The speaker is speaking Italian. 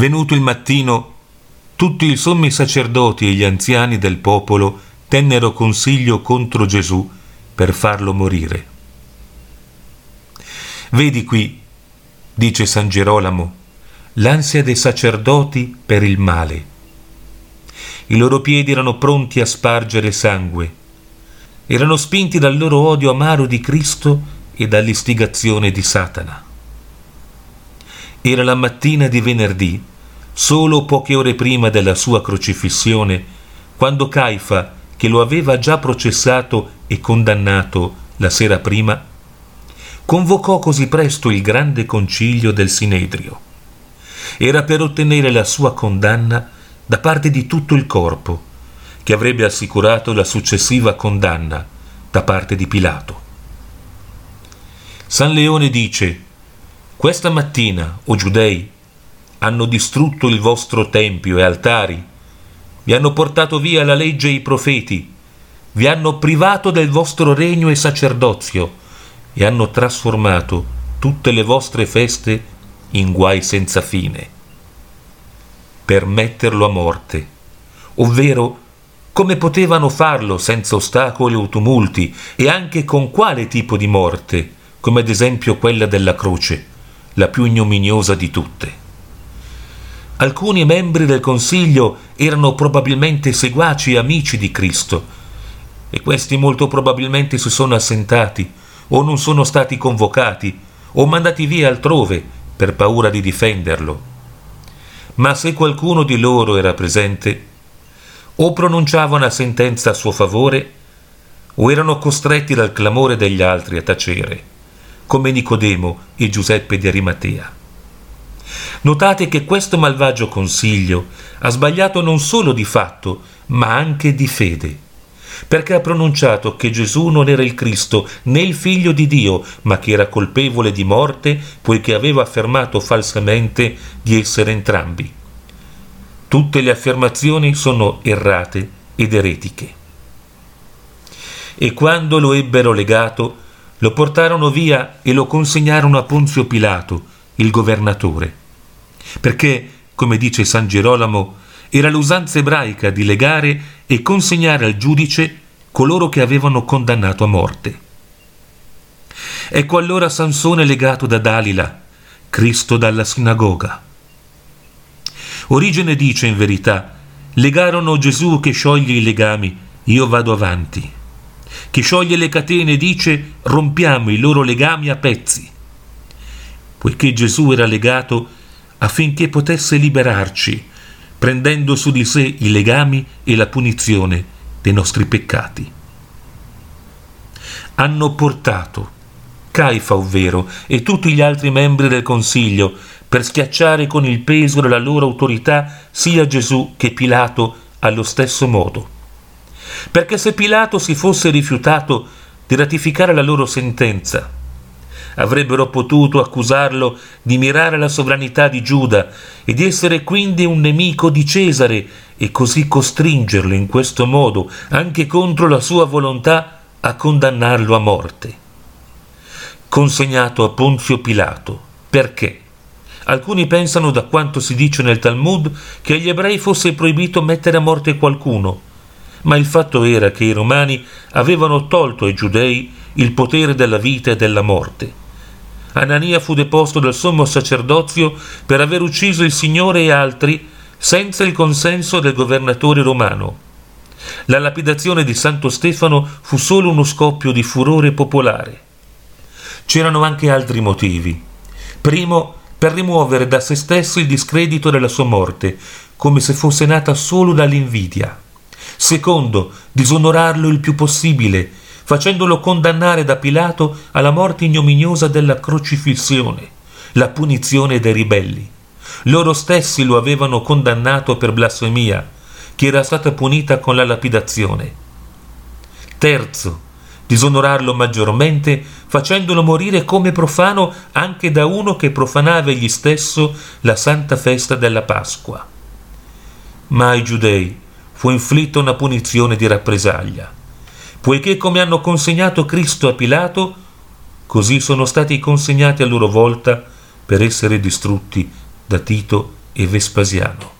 Venuto il mattino, tutti i sommi sacerdoti e gli anziani del popolo tennero consiglio contro Gesù per farlo morire. Vedi qui, dice San Gerolamo, l'ansia dei sacerdoti per il male. I loro piedi erano pronti a spargere sangue. Erano spinti dal loro odio amaro di Cristo e dall'istigazione di Satana. Era la mattina di venerdì, solo poche ore prima della sua crocifissione, quando Caifa, che lo aveva già processato e condannato la sera prima, convocò così presto il grande concilio del Sinedrio. Era per ottenere la sua condanna da parte di tutto il corpo, che avrebbe assicurato la successiva condanna da parte di Pilato. San Leone dice questa mattina, o giudei, hanno distrutto il vostro tempio e altari, vi hanno portato via la legge e i profeti, vi hanno privato del vostro regno e sacerdozio? E hanno trasformato tutte le vostre feste in guai senza fine, per metterlo a morte, ovvero come potevano farlo senza ostacoli o tumulti? E anche con quale tipo di morte, come ad esempio quella della croce la più ignominiosa di tutte. Alcuni membri del Consiglio erano probabilmente seguaci e amici di Cristo, e questi molto probabilmente si sono assentati, o non sono stati convocati, o mandati via altrove per paura di difenderlo. Ma se qualcuno di loro era presente, o pronunciava una sentenza a suo favore, o erano costretti dal clamore degli altri a tacere come Nicodemo e Giuseppe di Arimatea. Notate che questo malvagio consiglio ha sbagliato non solo di fatto, ma anche di fede, perché ha pronunciato che Gesù non era il Cristo né il figlio di Dio, ma che era colpevole di morte poiché aveva affermato falsamente di essere entrambi. Tutte le affermazioni sono errate ed eretiche. E quando lo ebbero legato, lo portarono via e lo consegnarono a Ponzio Pilato, il governatore. Perché, come dice San Gerolamo, era l'usanza ebraica di legare e consegnare al giudice coloro che avevano condannato a morte. Ecco allora Sansone legato da Dalila, Cristo dalla sinagoga. Origine dice in verità, legarono Gesù che scioglie i legami, io vado avanti. Chi scioglie le catene dice rompiamo i loro legami a pezzi, poiché Gesù era legato affinché potesse liberarci, prendendo su di sé i legami e la punizione dei nostri peccati. Hanno portato Caifa, ovvero, e tutti gli altri membri del Consiglio, per schiacciare con il peso della loro autorità sia Gesù che Pilato allo stesso modo perché se Pilato si fosse rifiutato di ratificare la loro sentenza, avrebbero potuto accusarlo di mirare la sovranità di Giuda e di essere quindi un nemico di Cesare e così costringerlo in questo modo, anche contro la sua volontà, a condannarlo a morte. Consegnato a Ponzio Pilato. Perché? Alcuni pensano, da quanto si dice nel Talmud, che agli ebrei fosse proibito mettere a morte qualcuno, ma il fatto era che i romani avevano tolto ai giudei il potere della vita e della morte. Anania fu deposto dal sommo sacerdozio per aver ucciso il Signore e altri senza il consenso del governatore romano. La lapidazione di Santo Stefano fu solo uno scoppio di furore popolare. C'erano anche altri motivi. Primo, per rimuovere da se stesso il discredito della sua morte, come se fosse nata solo dall'invidia. Secondo, disonorarlo il più possibile, facendolo condannare da Pilato alla morte ignominiosa della crocifissione, la punizione dei ribelli. Loro stessi lo avevano condannato per blasfemia, che era stata punita con la lapidazione. Terzo, disonorarlo maggiormente facendolo morire come profano anche da uno che profanava egli stesso la santa festa della Pasqua. Ma ai giudei fu inflitta una punizione di rappresaglia, poiché come hanno consegnato Cristo a Pilato, così sono stati consegnati a loro volta per essere distrutti da Tito e Vespasiano.